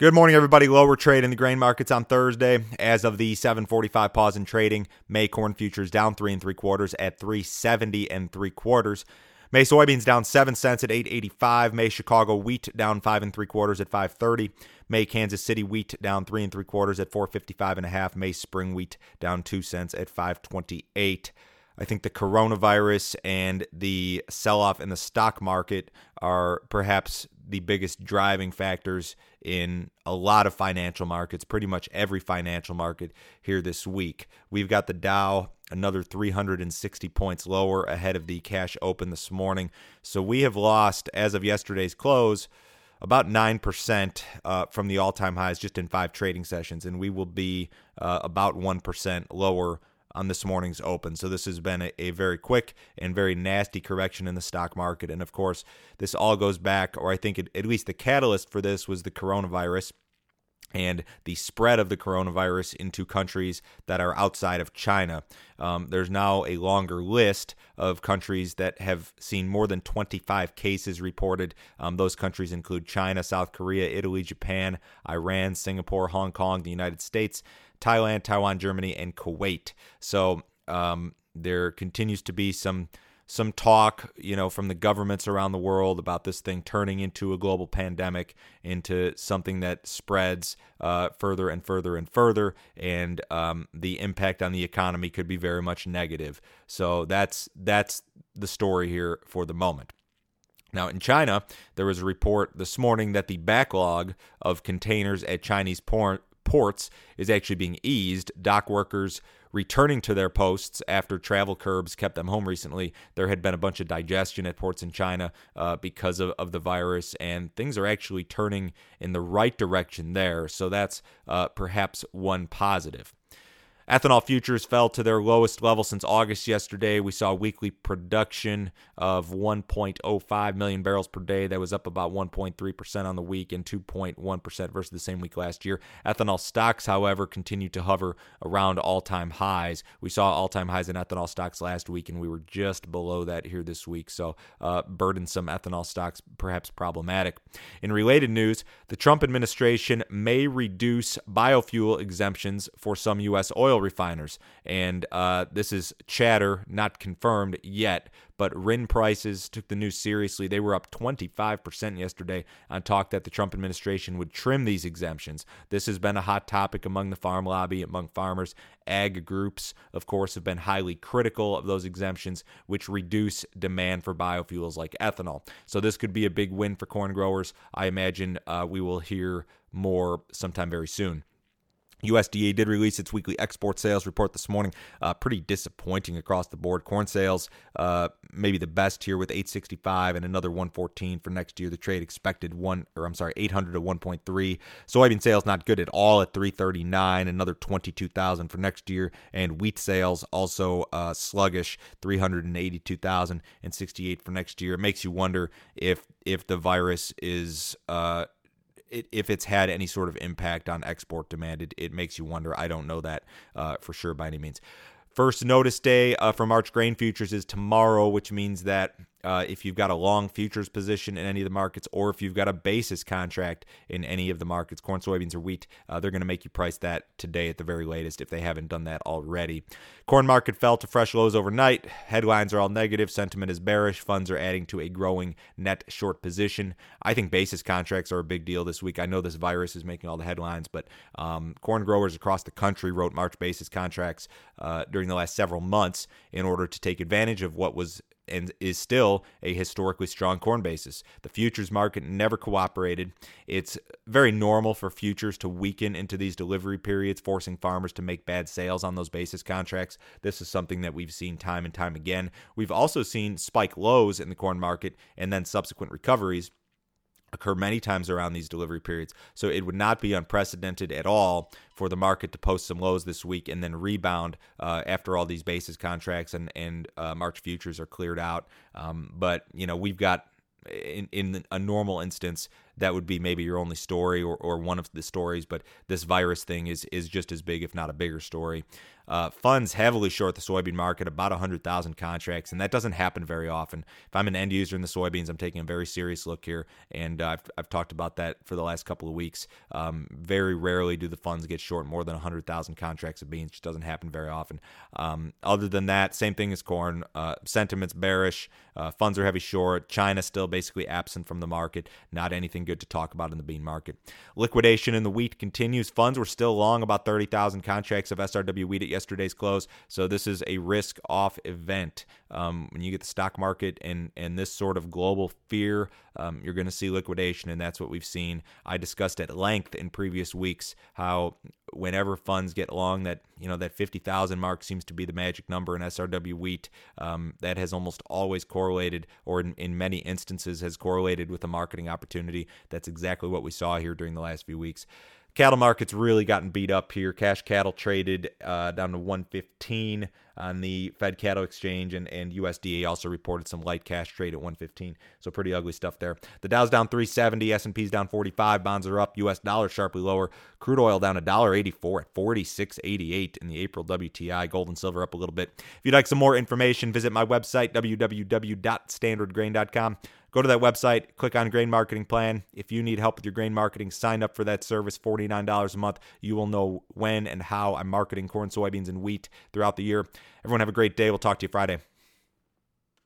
Good morning, everybody. Lower trade in the grain markets on Thursday. As of the 7:45 pause in trading, May corn futures down three and three quarters at 370 and three quarters. May soybeans down seven cents at 885. May Chicago wheat down five and three quarters at 530. May Kansas City wheat down three and three quarters at 455 and a half. May spring wheat down two cents at 528. I think the coronavirus and the sell off in the stock market are perhaps the biggest driving factors in a lot of financial markets, pretty much every financial market here this week. We've got the Dow another 360 points lower ahead of the cash open this morning. So we have lost, as of yesterday's close, about 9% uh, from the all time highs just in five trading sessions. And we will be uh, about 1% lower on this morning's open. So this has been a, a, very quick and very nasty correction in the stock market. And of course, this all goes back, or I think it, at least the catalyst for this was the coronavirus and the spread of the coronavirus into countries that are outside of China. Um, there's now a longer list of countries that have seen more than 25 cases reported. Um, those countries include China, South Korea, Italy, Japan, Iran, Singapore, Hong Kong, the United States. Thailand, Taiwan, Germany, and Kuwait. So um, there continues to be some some talk, you know, from the governments around the world about this thing turning into a global pandemic, into something that spreads uh, further and further and further, and um, the impact on the economy could be very much negative. So that's that's the story here for the moment. Now, in China, there was a report this morning that the backlog of containers at Chinese port, ports is actually being eased. Dock workers returning to their posts after travel curbs kept them home recently. There had been a bunch of digestion at ports in China uh, because of, of the virus, and things are actually turning in the right direction there. So that's uh, perhaps one positive. Ethanol futures fell to their lowest level since August yesterday. We saw weekly production of 1.05 million barrels per day. That was up about 1.3% on the week and 2.1% versus the same week last year. Ethanol stocks, however, continue to hover around all time highs. We saw all time highs in ethanol stocks last week, and we were just below that here this week. So, uh, burdensome ethanol stocks, perhaps problematic. In related news, the Trump administration may reduce biofuel exemptions for some U.S. oil refiners. And uh, this is chatter, not confirmed yet, but RIN prices took the news seriously. They were up 25% yesterday on talk that the Trump administration would trim these exemptions. This has been a hot topic among the farm lobby, among farmers. Ag groups, of course, have been highly critical of those exemptions, which reduce demand for biofuels like ethanol. So this could be a big win for corn growers. I imagine uh, we will hear more sometime very soon. USDA did release its weekly export sales report this morning. Uh, pretty disappointing across the board. Corn sales, uh, maybe the best here with 865 and another 114 for next year. The trade expected one, or I'm sorry, 800 to 1.3. Soybean sales not good at all at 339, another 22,000 for next year. And wheat sales also uh, sluggish, 382,000 and 68 for next year. It makes you wonder if if the virus is uh, it, if it's had any sort of impact on export demand, it, it makes you wonder. I don't know that uh, for sure by any means. First notice day uh, for March grain futures is tomorrow, which means that uh, if you've got a long futures position in any of the markets, or if you've got a basis contract in any of the markets, corn, soybeans, or wheat, uh, they're going to make you price that today at the very latest if they haven't done that already. Corn market fell to fresh lows overnight. Headlines are all negative. Sentiment is bearish. Funds are adding to a growing net short position. I think basis contracts are a big deal this week. I know this virus is making all the headlines, but um, corn growers across the country wrote March basis contracts uh, during the last several months in order to take advantage of what was and is still a historically strong corn basis. The futures market never cooperated. It's very normal for futures to weaken into these delivery periods, forcing farmers to make bad sales on those basis contracts. This is something that we've seen time and time again. We've also seen spike lows in the corn market and then subsequent recoveries occur many times around these delivery periods. So it would not be unprecedented at all for the market to post some lows this week and then rebound uh, after all these basis contracts and and uh, March futures are cleared out. Um, but you know we've got in, in a normal instance, that would be maybe your only story or, or one of the stories. But this virus thing is is just as big, if not a bigger story. Uh, funds heavily short the soybean market, about 100,000 contracts, and that doesn't happen very often. If I'm an end user in the soybeans, I'm taking a very serious look here, and uh, I've, I've talked about that for the last couple of weeks. Um, very rarely do the funds get short more than 100,000 contracts of beans, just doesn't happen very often. Um, other than that, same thing as corn. Uh, sentiment's bearish. Uh, funds are heavy short. China still basically absent from the market. Not anything good to talk about in the bean market. Liquidation in the wheat continues. Funds were still long about 30,000 contracts of SRW wheat at yesterday's close. So this is a risk off event. Um, when you get the stock market and and this sort of global fear, um, you're going to see liquidation, and that's what we've seen. I discussed at length in previous weeks how whenever funds get along that you know that 50,000 mark seems to be the magic number in SRW wheat. Um, that has almost always correlated, or in, in many instances has correlated with a marketing opportunity. That's exactly what we saw here during the last few weeks. Cattle market's really gotten beat up here. Cash cattle traded uh, down to 115 on the Fed Cattle Exchange, and, and USDA also reported some light cash trade at 115. So pretty ugly stuff there. The Dow's down 370, S&P's down 45, bonds are up, U.S. dollar sharply lower, crude oil down $1.84 at 46.88 in the April WTI, gold and silver up a little bit. If you'd like some more information, visit my website www.standardgrain.com. Go to that website, click on Grain Marketing Plan. If you need help with your grain marketing, sign up for that service, $49 a month. You will know when and how I'm marketing corn, soybeans, and wheat throughout the year. Everyone have a great day. We'll talk to you Friday.